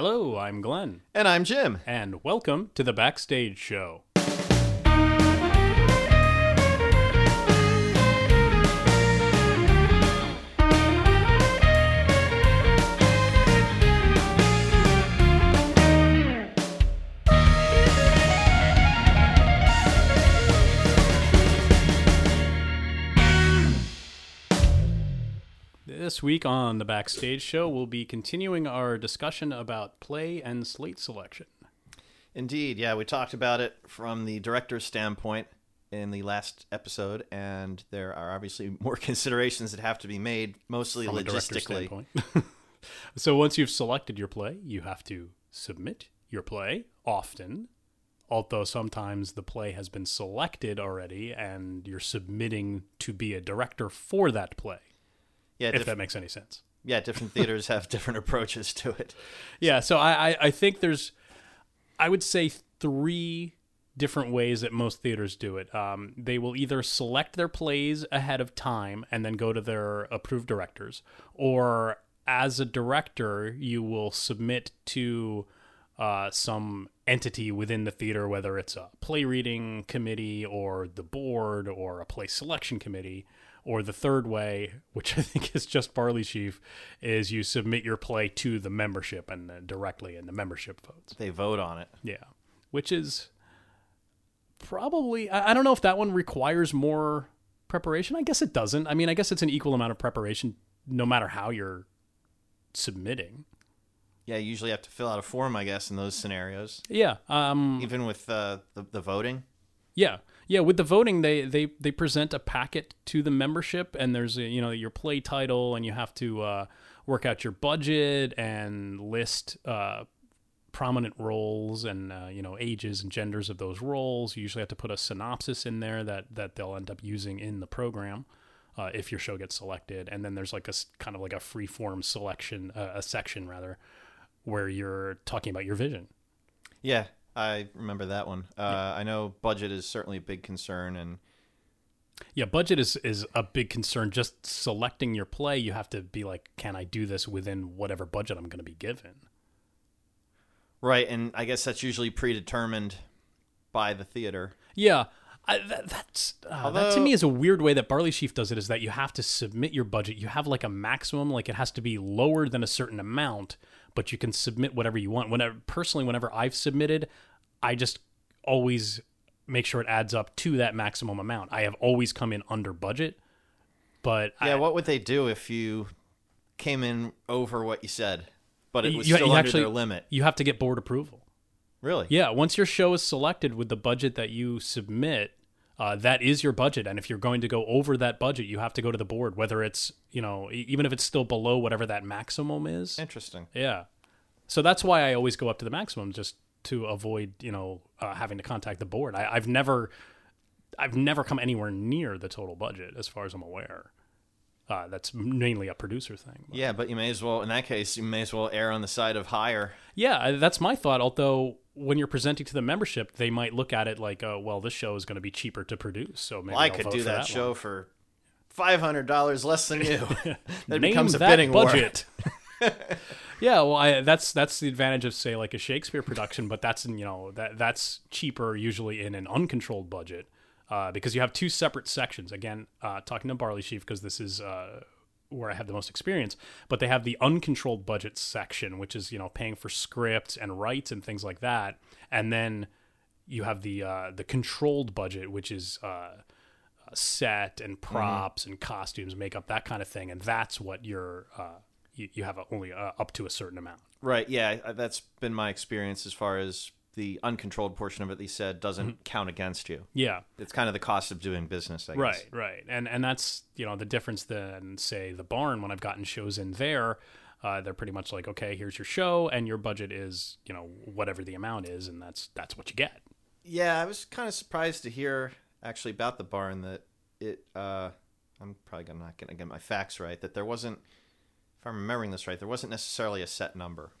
Hello, I'm Glen, And I'm Jim. and welcome to the Backstage Show. This week on the Backstage Show, we'll be continuing our discussion about play and slate selection. Indeed, yeah, we talked about it from the director's standpoint in the last episode, and there are obviously more considerations that have to be made, mostly from logistically. so once you've selected your play, you have to submit your play often. Although sometimes the play has been selected already and you're submitting to be a director for that play, Yeah, if diff- that makes any sense. yeah, different theaters have different approaches to it. Yeah, so I, I, I think there's, I would say three different ways that most theaters do it. Um, they will either select their plays ahead of time and then go to their approved directors, or as a director, you will submit to uh, some entity within the theater, whether it's a play reading committee or the board or a play selection committee. Or the third way, which I think is just barley sheaf, is you submit your play to the membership and uh, directly, and the membership votes. They vote on it. Yeah, which is probably I, I don't know if that one requires more preparation. I guess it doesn't. I mean, I guess it's an equal amount of preparation no matter how you're submitting. Yeah, you usually have to fill out a form, I guess, in those scenarios, Yeah. Um. even with uh, the, the voting. Yeah. Yeah. With the voting, they they they present a packet to the membership, and there's you know your play title, and you have to uh, work out your budget and list uh, prominent roles and uh, you know ages and genders of those roles. You usually have to put a synopsis in there that that they'll end up using in the program. Uh, if your show gets selected, and then there's like a kind of like a free form selection, uh, a section rather, where you're talking about your vision. Yeah, I remember that one. Uh, I know budget is certainly a big concern, and Yeah, budget is is a big concern. Just selecting your play, you have to be like, can I do this within whatever budget I'm going to be given? right, and I guess that's usually predetermined by the theater. Yeah, I, that, that's uh, that to me is a weird way that Barley Sheaf does it. Is that you have to submit your budget. You have like a maximum, like it has to be lower than a certain amount, but you can submit whatever you want. Whenever personally, whenever I've submitted, I just always make sure it adds up to that maximum amount. I have always come in under budget, but Yeah, I, what would they do if you came in over what you said, but it was you- still you under actually- their limit? you have to get board approval. Really? Yeah, once your show is selected with the budget that you submit, uh, that is your budget. And if you're going to go over that budget, you have to go to the board, whether it's, you know, even if it's still below whatever that maximum is. Interesting. Yeah. So that's why I always go up to the maximum just to avoid, you know, uh, having to contact the board. I, I've never, I've never come anywhere near the total budget as far as I'm aware. Uh, that's mainly a producer thing. but- Yeah, but you may as well, in that case, you may as well err on the side of higher. Yeah, that's my thought. Although when you're presenting to the membership, they might look at it like, uh, well, this show is going to be cheaper to produce, so maybe Well, I I'll could do that, that show for five hundred dollars less than you. that Name becomes a that bidding war. budget. yeah, well, I, that's that's the advantage of say like a Shakespeare production, but that's in you know that that's cheaper usually in an uncontrolled budget uh, because you have two separate sections. Again, uh, talking to Barley Sheaf because this is. Uh, where I have the most experience, but they have the uncontrolled budget section, which is you know paying for scripts and rights and things like that, and then you have the uh, the controlled budget, which is uh, set and props and costumes, makeup, that kind of thing, and that's what you're uh, you, you have a, only uh, up to a certain amount. Right. Yeah, that's been my experience as far as the uncontrolled portion of it. They said doesn't Mm-hmm. count against you. Yeah, It's kind of the cost of doing business. I guess. right, right, and and that's you know the difference than say the barn when I've gotten shows in there. Uh, they're pretty much like, okay, here's your show, and your budget is, you know, whatever the amount is, and that's that's what you get. Yeah, I was kind of surprised to hear actually about the barn that it. Uh, I'm probably not going to get my facts right. That there wasn't, if I'm remembering this right, there wasn't necessarily a set number.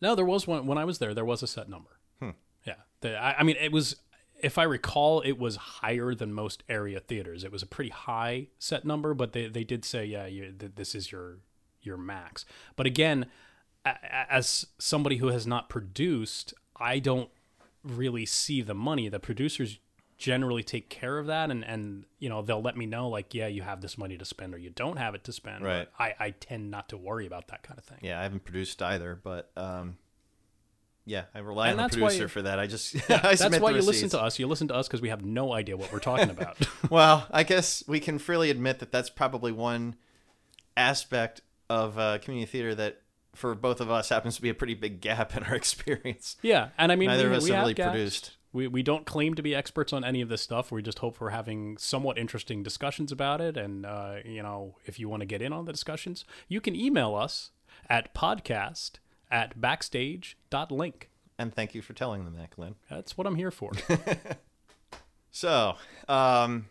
No, there was one when I was there. There was a set number. Yeah, the, I, I mean, it was. If I recall, it was higher than most area theaters. It was a pretty high set number, but they, they did say, yeah, you, th- this is your your max. But again, a- as somebody who has not produced, I don't really see the money. The producers generally take care of that, and and you know they'll let me know like, yeah, you have this money to spend, or you don't have it to spend. Right. I I tend not to worry about that kind of thing. Yeah, I haven't produced either, but um, yeah, I rely And on the that's why- producer for that. I just I That's why you listen to us. You listen to us because we have no idea what we're talking about. Well, I guess we can freely admit that that's probably one aspect of uh, community theater that, for both of us, happens to be a pretty big gap in our experience. yeah, and I mean, Neither we, of us have really gaps. produced. We, we don't claim to be experts on any of this stuff. We just hope we're having somewhat interesting discussions about it. And, uh, you know, if you want to get in on the discussions, you can email us at podcast at backstage.link. And thank you for telling them that, Glen. That's what I'm here for. So, um,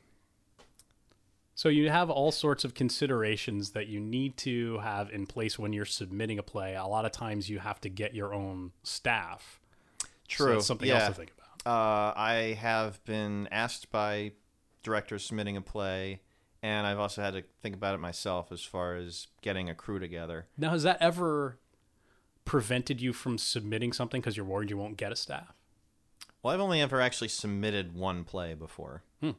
so you have all sorts of considerations that you need to have in place when you're submitting a play. A lot of times you have to get your own staff. So true. that's something yeah. else to think about. Uh, I have been asked by directors submitting a play, and I've also had to think about it myself as far as getting a crew together. Now, has that ever prevented you from submitting something because you're worried you won't get a staff? Well, I've only ever actually submitted one play before. Hmm.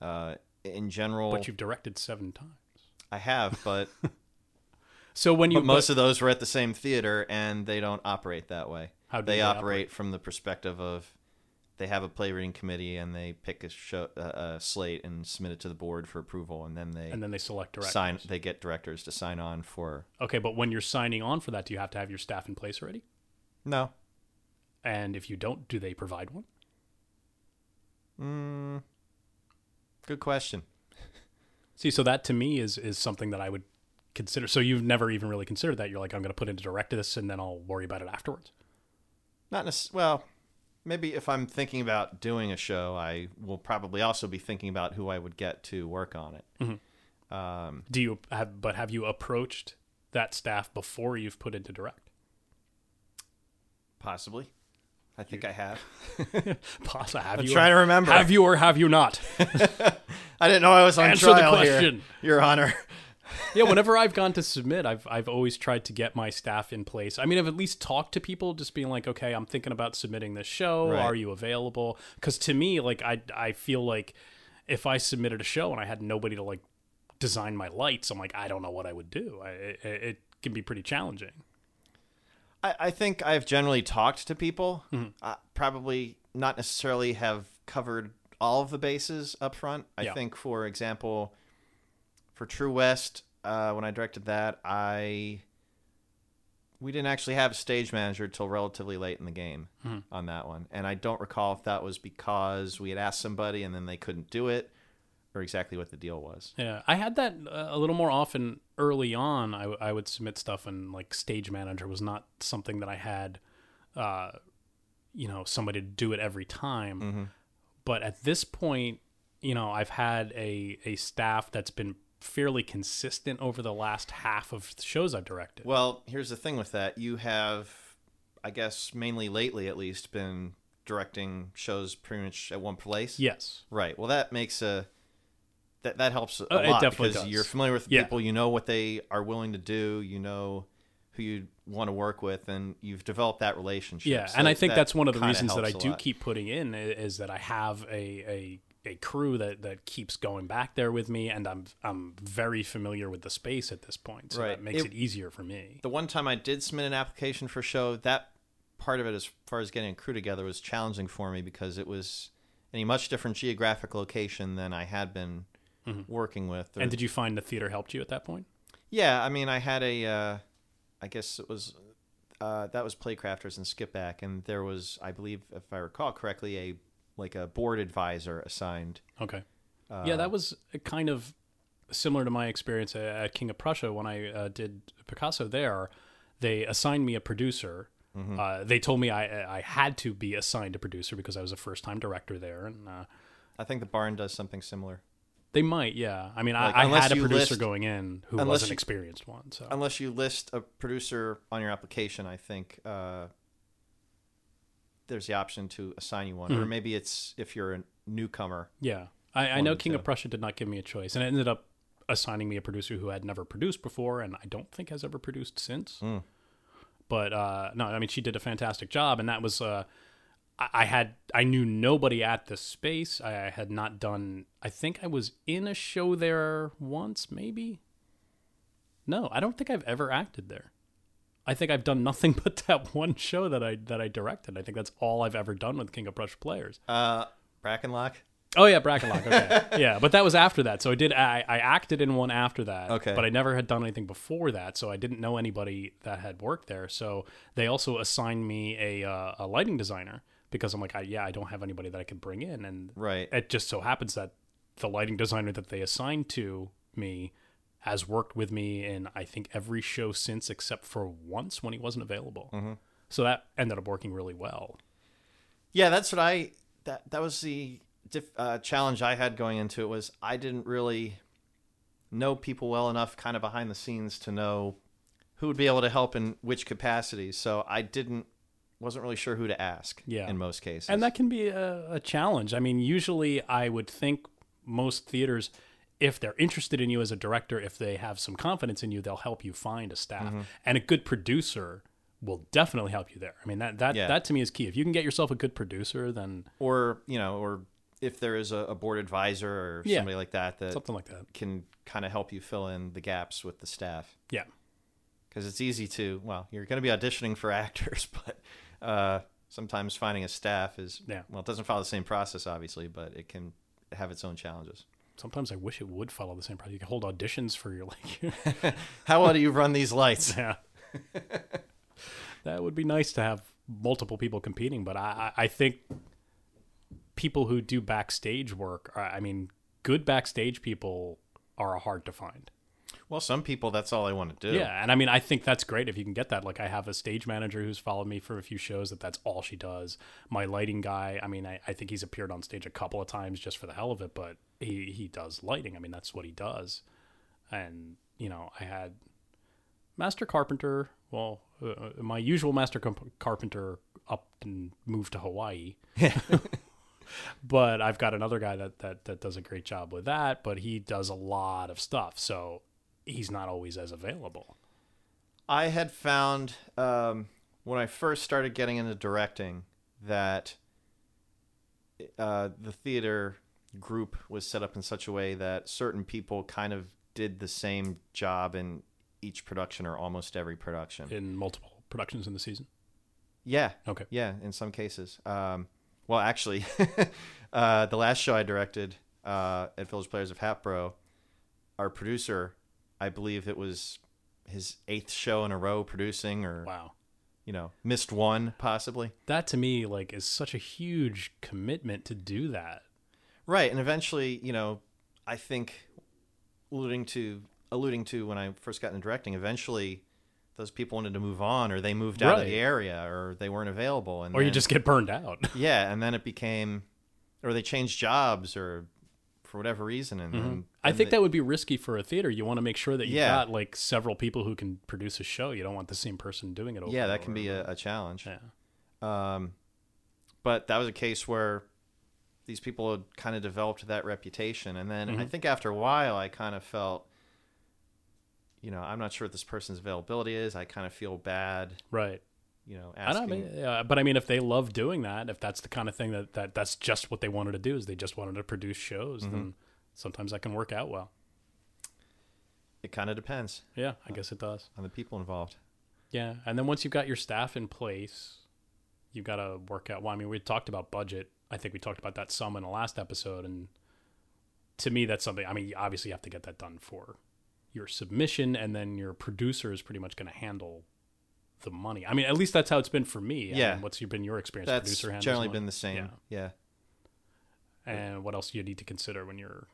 Uh, in general, But you've directed seven times. I have, but, So when you but most of those were at the same theater, and they don't operate that way. How do they, they operate, operate? from the perspective of they have a play reading committee, and they pick a, show, uh, a slate and submit it to the board for approval, and then they and then they select directors. sign. They get directors to sign on for. Okay, but when you're signing on for that, do you have to have your staff in place already? No, And if you don't, do they provide one? Mm, good question. See, so that to me is is something that I would consider. So you've never even really considered that. You're like, I'm going to put in to direct this, and then I'll worry about it afterwards. Not necessarily. well. Maybe if I'm thinking about doing a show, I will probably also be thinking about who I would get to work on it. Mm-hmm. Um, Do you have? But have you approached that staff before you've put into direct? possibly. I think I have. Possibly. Have I'm you? trying to remember. Have you or have you not? I didn't know I was on Answer the trial question. here, Your Honor. Yeah, whenever I've gone to submit, I've I've always tried to get my staff in place. I mean, I've at least talked to people, just being like, okay, I'm thinking about submitting this show. Right. Are you available? Because to me, like, I I feel like if I submitted a show and I had nobody to like design my lights, I'm like, I don't know what I would do. I, it, it can be pretty challenging. I, I think I've generally talked to people. Mm-hmm. Uh, probably not necessarily have covered all of the bases up front. I Yeah. think, for example, for True West, uh, when I directed that, I we didn't actually have a stage manager till relatively late in the game Mm-hmm. on that one, and I don't recall if that was because we had asked somebody and then they couldn't do it, or exactly what the deal was. Yeah, I had that uh, a little more often early on. I, w- I would submit stuff, and like stage manager was not something that I had, uh, you know, somebody to do it every time. Mm-hmm. But at this point, you know, I've had a a staff that's been fairly consistent over the last half of the shows I've directed. Well, here's the thing with that. You have, I guess, mainly lately at least, been directing shows pretty much at one place. yes, Right. Well, that makes a that that helps a Uh, lot because does. you're familiar with Yeah. people. You know what they are willing to do. You know who you want to work with, and you've developed that relationship. yeah, So and I think that that's one of the reasons that I do keep putting in is that I have a a a crew that, that keeps going back there with me, and I'm I'm very familiar with the space at this point, so Right. that makes It- it, easier for me. The one time I did submit an application for show, that part of it, as far as getting a crew together, was challenging for me because it was in a much different geographic location than I had been working with. Mm-hmm. And did you find the theater helped you at that point? Yeah, I mean, I had a, uh, I guess it was, uh, that was Playcrafters and Skippack, and there was, I believe, if I recall correctly, a like a board advisor assigned. Okay. Uh, yeah, that was kind of similar to my experience at, King of Prussia when I uh, did Picasso there. They assigned me a producer. Mm-hmm. Uh, they told me I I had to be assigned a producer because I was a first time director there, and uh, I think the barn does something similar, they might, yeah. I mean, Like, I, I had a producer list- going in who was an experienced one. So unless you list a producer on your application. I think uh, there's the option to assign you one, Mm-hmm. or maybe it's if you're a newcomer. yeah, I, I know King of. Prussia did not give me a choice, and it ended up assigning me a producer who had never produced before, and I don't think has ever produced since. Mm. But uh, no, I mean she did a fantastic job, and that was uh, I, I had I knew nobody at the space. I had not done. I think I was in a show there once, maybe. No, I don't think I've ever acted there. I think I've done nothing but that one show that I that I directed. I think that's all I've ever done with King of Prussia players. Uh, Brackenlock. Oh yeah, Brackenlock. Okay, yeah, but that was after that. So I did. I, I acted in one after that. Okay. but I never had done anything before that, so I didn't know anybody that had worked there. So they also assigned me a uh, a lighting designer because I'm like, I, yeah, I don't have anybody that I could bring in, and Right. it just so happens that the lighting designer that they assigned to me has worked with me in I think every show since, except for once when he wasn't available. Mm-hmm. So that ended up working really well. Yeah, that's what I. That that was the diff, uh, challenge I had going into it. Was I didn't really know people well enough, kind of behind the scenes, to know who would be able to help in which capacity. So I didn't wasn't really sure who to ask. Yeah. in most cases. And that can be a, a challenge. I mean, usually I would think most theaters, if they're interested in you as a director, if they have some confidence in you, they'll help you find a staff. Mm-hmm. And a good producer will definitely help you there. I mean, that that Yeah. that to me is key. If you can get yourself a good producer, then or you know, or if there is a, a board advisor or Yeah. somebody like that that something like that. can kind of help you fill in the gaps with the staff. Yeah. because it's easy to well you're going to be auditioning for actors but uh, sometimes finding a staff is Yeah. well it doesn't follow the same process obviously but it can have its own challenges Sometimes I wish it would follow the same process. You can hold auditions for your like how well do you run these lights Yeah. that would be nice to have multiple people competing, but I, I think people who do backstage work, are, I mean, good backstage people are hard to find. well some people that's all they want to do Yeah, and I mean, I think that's great if you can get that. Like, I have a stage manager who's followed me for a few shows that that's all she does. My lighting guy, I mean, I, I think he's appeared on stage a couple of times just for the hell of it, but he he does lighting. I mean, that's what he does. And you know, I had master carpenter. Well, uh, my usual master comp- carpenter up and moved to Hawaii. but I've got another guy that, that that does a great job with that. But he does a lot of stuff, so he's not always as available. i had found um, when i first started getting into directing that uh, the theater group was set up in such a way that certain people kind of did the same job in each production or almost every production in multiple productions in the season. Yeah. Okay. Yeah, in some cases. Um, well, actually, uh, the last show I directed uh, at Village Players of Hatboro, our producer, I believe it was his eighth show in a row producing, or Wow. you know, missed one possibly. That to me like is such a huge commitment to do that. Right, and eventually, you know, I think alluding to alluding to when I first got into directing, eventually those people wanted to move on, or they moved out of the area, or they weren't available, and Or you just get burned out. yeah, and then it became, or they changed jobs, or for whatever reason, and Mm-hmm. I think they- that would be risky for a theater. You want to make sure that you've Yeah. got like several people who can produce a show. You don't want the same person doing it over. yeah, that can be a, a challenge. over. Um, but that was a case where these people had kind of developed that reputation, and then I Mhm. think after a while, I kind of felt, you know, I'm not sure what this person's availability is. I kind of feel bad. Right. you know, I asking. don't mean, yeah, but I mean, if they love doing that, if that's the kind of thing that, that that's just what they wanted to do, is they just wanted to produce shows, Mm-hmm. then sometimes that can work out well. it kind of depends Yeah, I guess it does. on the people involved. Yeah, and then once you've got your staff in place, you've got to work out. Well, I mean, we talked about budget. I think we talked about that some in the last episode, and to me, that's something. I mean, obviously, you have to get that done for your submission, and then your producer is pretty much going to handle the money. I mean, at least that's how it's been for me. I Yeah. mean, what's been your experience? That's producer generally money? been the same. Yeah. yeah. And what else do you need to consider when you're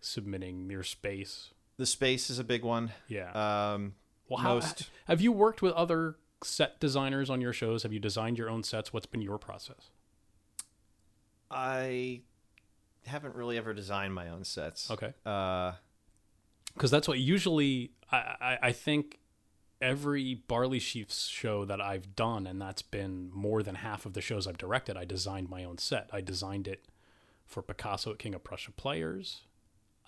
submitting your space? The space is a big one. Yeah. Um, Well, how, most- have you worked with other set designers on your shows? Have you designed your own sets? What's been your process? I haven't really ever designed my own sets. Okay, Uh, because that's what usually I, I I think every Barley Sheafs show that I've done, and that's been more than half of the shows I've directed. I designed my own set. I designed it for Picasso at King of Prussia Players.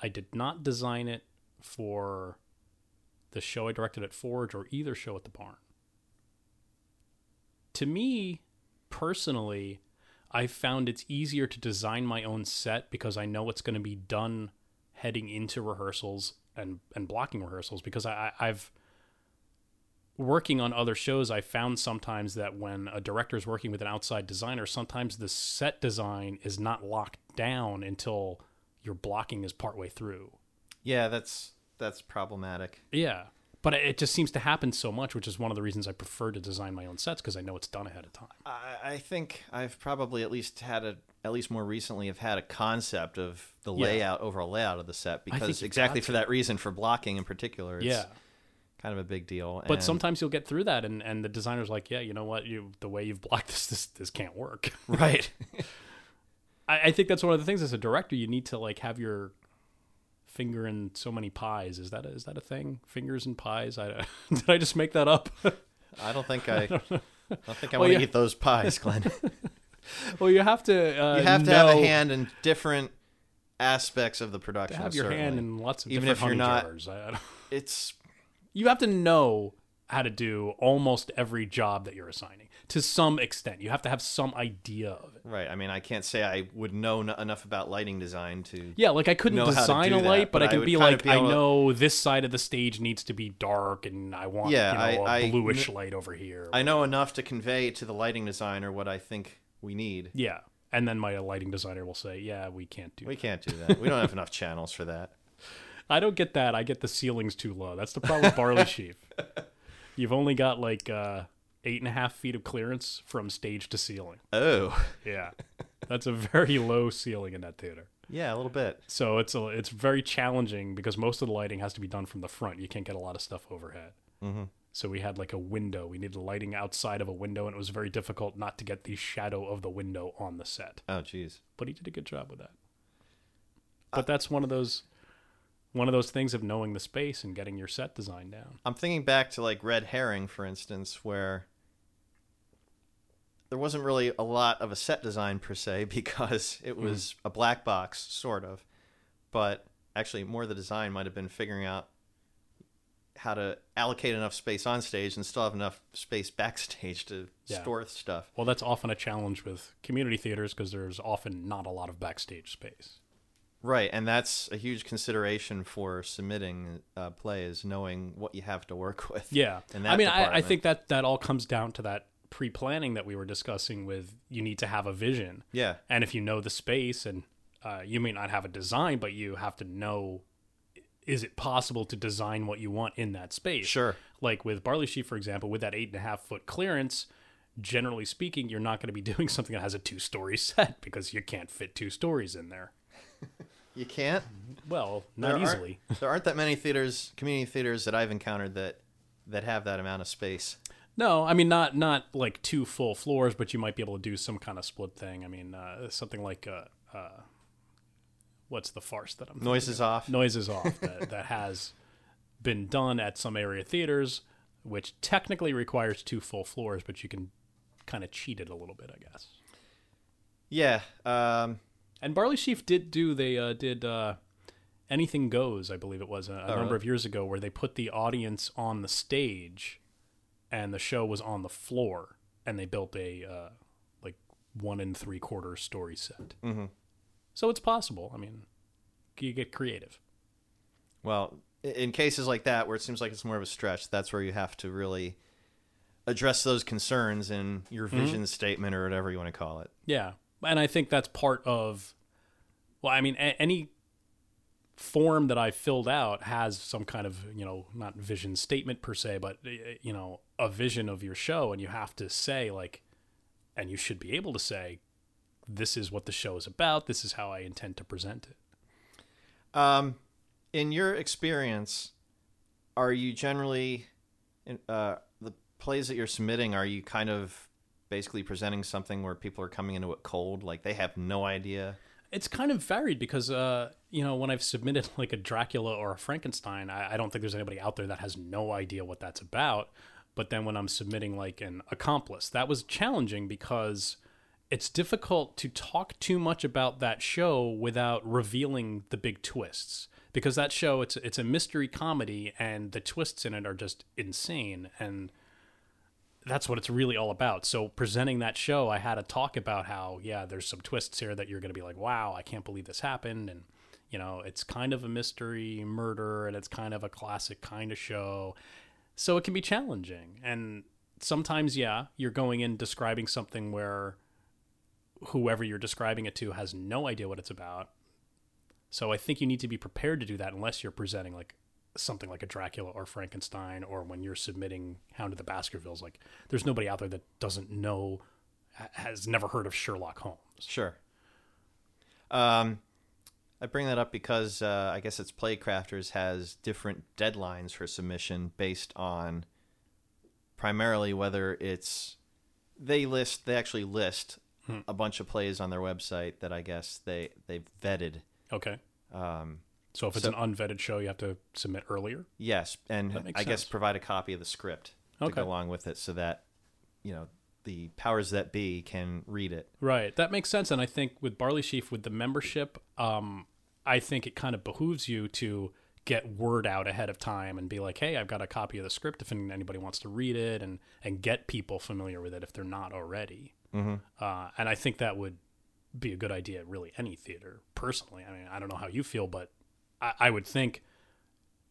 I did not design it for the show I directed at Forge or either show at the Barn. to me personally, I found it's easier to design my own set because I know it's going to be done heading into rehearsals and and blocking rehearsals because I, I I've working on other shows I found sometimes that when a director is working with an outside designer sometimes the set design is not locked down until your blocking is partway through. Yeah, that's that's problematic. Yeah. But it just seems to happen so much, which is one of the reasons I prefer to design my own sets because I know it's done ahead of time. I, I think I've probably at least had a at least more recently have had a concept of the Yeah. layout overall layout of the set because exactly for that reason for blocking in particular it's yeah. kind of a big deal But and- sometimes you'll get through that and, and the designer's like, yeah, you know what, you the way you've blocked this this, this can't work. right I, I think that's one of the things as a director you need to like have your finger in so many pies. Is that a, is that a thing? Fingers in pies? I did I just make that up? I don't think I I don't think I Well, want to eat those pies Glen well, you have to uh, you have to have a hand in different aspects of the production have your hand certainly. in lots of Even if you're not- jars. Don't- it's you have to know how to do almost every job that you're assigning to some extent. You have to have some idea of it. right I mean I can't say I would know n- enough about lighting design to Yeah, like I couldn't know design a that, light, but, but I I can would be like, be I able to- know this side of the stage needs to be dark, and I want Yeah, you know, a I- I bluish kn- light over here. I know enough to convey to the lighting designer what I think we need yeah, and then my lighting designer will say, "Yeah, we can't do." we that. can't do that we don't have enough channels for that I don't get that. I get the ceilings too low. That's the problem with Barley Sheaf. You've only got like uh, eight and a half feet of clearance from stage to ceiling. oh Yeah, that's a very low ceiling in that theater. yeah a little bit So it's a, it's very challenging because most of the lighting has to be done from the front. You can't get a lot of stuff overhead. mm-hmm. So we had like a window. We needed lighting outside of a window, and it was very difficult not to get the shadow of the window on the set. oh jeez But he did a good job with that. But that's one of those one of those things of knowing the space and getting your set design down. I'm thinking back to like Red Herring, for instance, where there wasn't really a lot of a set design per se because it hmm. was a black box, sort of. But actually, more the design might have been figuring out how to allocate enough space on stage and still have enough space backstage to Yeah. store stuff. Well, that's often a challenge with community theaters because there's often not a lot of backstage space. Right, and that's a huge consideration for submitting uh, plays, knowing what you have to work with. Yeah, in I mean, I, I think that that all comes down to that pre-planning that we were discussing. With you need to have a vision, Yeah, and if you know the space, and uh, you may not have a design, but you have to know is it possible to design what you want in that space? sure. Like with Barley Sheaf, for example, with that eight and a half foot clearance, generally speaking, you're not going to be doing something that has a two story set because you can't fit two stories in there. You can't. Well, There not aren't- easily. there aren't that many theaters, community theaters that I've encountered that that have that amount of space. No, I mean not not like two full floors, but you might be able to do some kind of split thing. I mean, uh, something like uh, uh, what's the farce that I'm noises off. noises off that, that has been done at some area theaters, which technically requires two full floors, but you can kind of cheat it a little bit, I guess. Yeah. Um, And Barley Sheaf did do they uh, did uh, anything goes, I believe it was a, a number really? of years ago, where they put the audience on the stage, and the show was on the floor, and they built a uh, like one and three quarter story set. hmm So it's possible. I mean, you get creative. Well, in cases like that where it seems like it's more of a stretch, that's where you have to really address those concerns in your Mm-hmm. vision statement or whatever you want to call it. Yeah, and I think that's part of. Well, I mean, a- any form that I filled out has some kind of you know not vision statement per se, but uh, you know a vision of your show, and you have to say like, and you should be able to say, this is what the show is about. This is how I intend to present it. Um, in your experience, are you generally uh, the plays that you're submitting? Are you kind of basically presenting something where people are coming into it cold, like they have no idea? It's kind of varied because, uh, you know, when I've submitted like a Dracula or a Frankenstein, I, I don't think there's anybody out there that has no idea what that's about. But then when I'm submitting like an accomplice, that was challenging because it's difficult to talk too much about that show without revealing the big twists. Because that show, it's it's a mystery comedy, and the twists in it are just insane. And that's what it's really all about. So presenting that show, I had to talk about how yeah, there's some twists here that you're going to be like, wow, I can't believe this happened, and you know, it's kind of a mystery murder, and it's kind of a classic kind of show, so it can be challenging. And sometimes, yeah, you're going in describing something where whoever you're describing it to has no idea what it's about. So I think you need to be prepared to do that unless you're presenting like something like a Dracula or Frankenstein, or when you're submitting Hound of the Baskervilles, like there's nobody out there that doesn't know, has never heard of Sherlock Holmes. Sure. Um, I bring that up because uh, I guess it's Playcrafters has different deadlines for submission based on primarily whether it's they list they actually list Hmm. a bunch of plays on their website that I guess they they've vetted. Okay. Um, So if it's So- an unvetted show, you have to submit earlier. yes, and That makes I guess provide a copy of the script to Okay. go along with it so that you know the powers that be can read it. Right. That makes sense. And I think with Barley Sheaf, with the membership, um, I think it kind of behooves you to get word out ahead of time and be like, hey, I've got a copy of the script if anybody wants to read it and, and get people familiar with it if they're not already. Mm-hmm. Uh, and I think that would be a good idea at really any theater, personally. I mean, I don't know how you feel, but I, I would think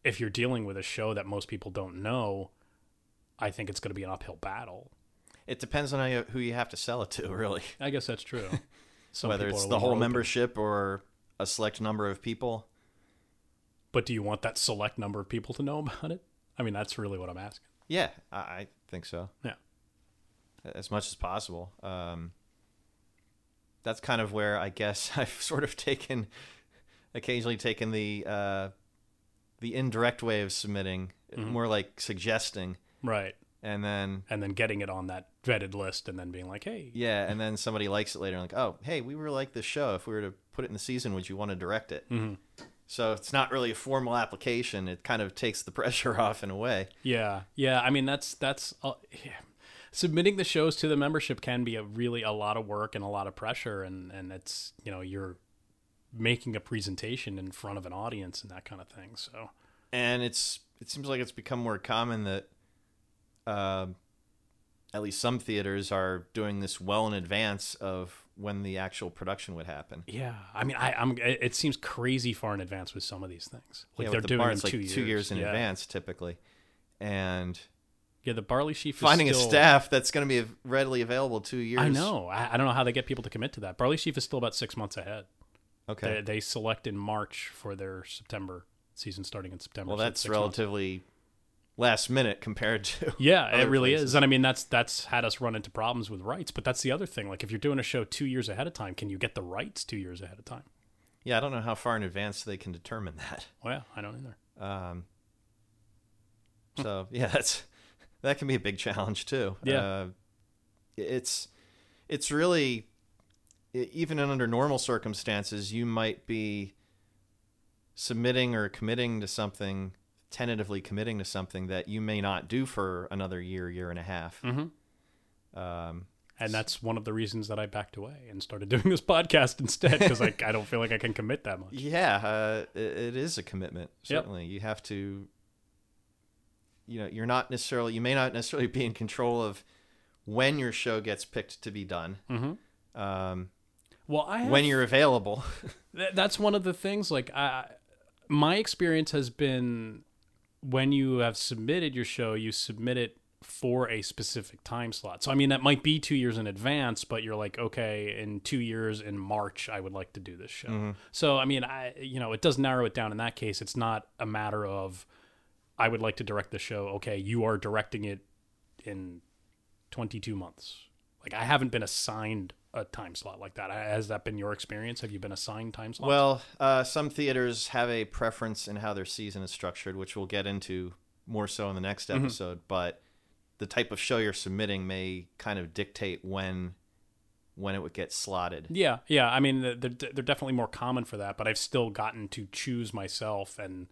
if you're dealing with a show that most people don't know, I think it's going to be an uphill battle. It depends on how you, who you have to sell it to, really. I guess that's true. Whether it's the whole open. membership or a select number of people. But do you want that select number of people to know about it? I mean, that's really what I'm asking. Yeah, I, I think so. Yeah. As much as possible. Um, that's kind of where I guess I've sort of taken, occasionally taken the uh, the indirect way of submitting, Mhm. more like suggesting, Right. and then And then getting it on that vetted list and then being like, hey, yeah, and then somebody likes it later, like, oh, hey, we really like this show. If we were to put it in the season, would you want to direct it? mhm. So it's not really a formal application. It kind of takes the pressure off in a way. yeah, yeah. I mean, that's, that's, uh, yeah. submitting the shows to the membership can be a really a lot of work and a lot of pressure. And, and it's, you know, you're making a presentation in front of an audience and that kind of thing. So, and it's it seems like it's become more common that um at least some theaters are doing this well in advance of when the actual production would happen. yeah, I mean, I, I'm, it seems crazy far in advance with some of these things. Like Yeah, they're the doing bar, it's like two, two years in yeah. advance typically, and Yeah, the barley sheaf. is finding still- a staff that's going to be readily available two years. I know. I, I don't know how they get people to commit to that. Barley sheaf is still about six months ahead. Okay. They, they select in March for their September season starting in September. well, so that's six months. relatively last minute compared to. Yeah, it really places. is. And I mean, that's that's had us run into problems with rights. But that's the other thing. Like, if you're doing a show two years ahead of time, can you get the rights two years ahead of time? Yeah, I don't know how far in advance they can determine that. Well, yeah, I don't either. Um, so yeah, that's that can be a big challenge too. Yeah. uh, it's it's really even under normal circumstances, you might be submitting or committing to something, tentatively committing to something that you may not do for another year, year and a half. Mm-hmm. Um, And that's one of the reasons that I backed away and started doing this podcast instead because I, I don't feel like I can commit that much. Yeah, uh, it, it is a commitment. Yep. Certainly, you have to. You know, you're not necessarily. You may not necessarily be in control of when your show gets picked to be done. Mm-hmm. Um, Well, I have, when you're available. Th- that's one of the things like I my experience has been when you have submitted your show you submit it for a specific time slot. So i mean that might be two years in advance but you're like okay in two years in march i would like to do this show. Mhm. so i mean i you know it does narrow it down in that case. It's not a matter of i would like to direct the show. Okay you are directing it in 22 months. Like i haven't been assigned a time slot like that has that been your experience have you been assigned time slots well, uh, some theaters have a preference in how their season is structured, which we'll get into more so in the next Mhm. episode. But the type of show you're submitting may kind of dictate when when it would get slotted. Yeah, yeah. I mean, they're, they're definitely more common for that, but I've still gotten to choose myself. And,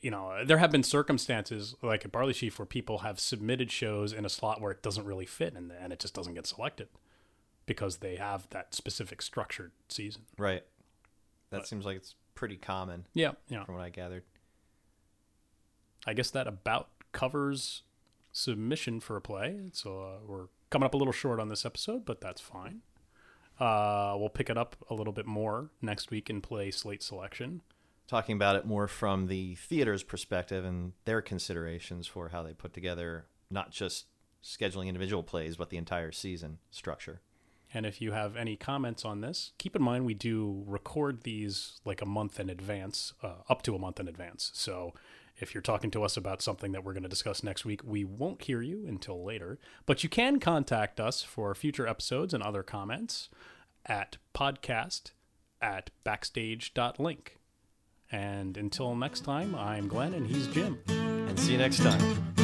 you know, there have been circumstances like at Barley Sheaf where people have submitted shows in a slot where it doesn't really fit and, and it just doesn't get selected because they have that specific structured season. Right. That But- seems like it's pretty common Yeah, yeah. from what I gathered. I guess that about covers submission for a play. So uh, we're coming up a little short on this episode, but that's fine. Uh, we'll pick it up a little bit more next week and play slate selection. Talking about it more from the theater's perspective and their considerations for how they put together not just scheduling individual plays, but the entire season structure. And if you have any comments on this, keep in mind we do record these like a month in advance, uh, up to a month in advance. So if you're talking to us about something that we're going to discuss next week, we won't hear you until later. But you can contact us for future episodes and other comments at podcast at backstage.link. And until next time, I'm Glen and he's Jim. And see you next time.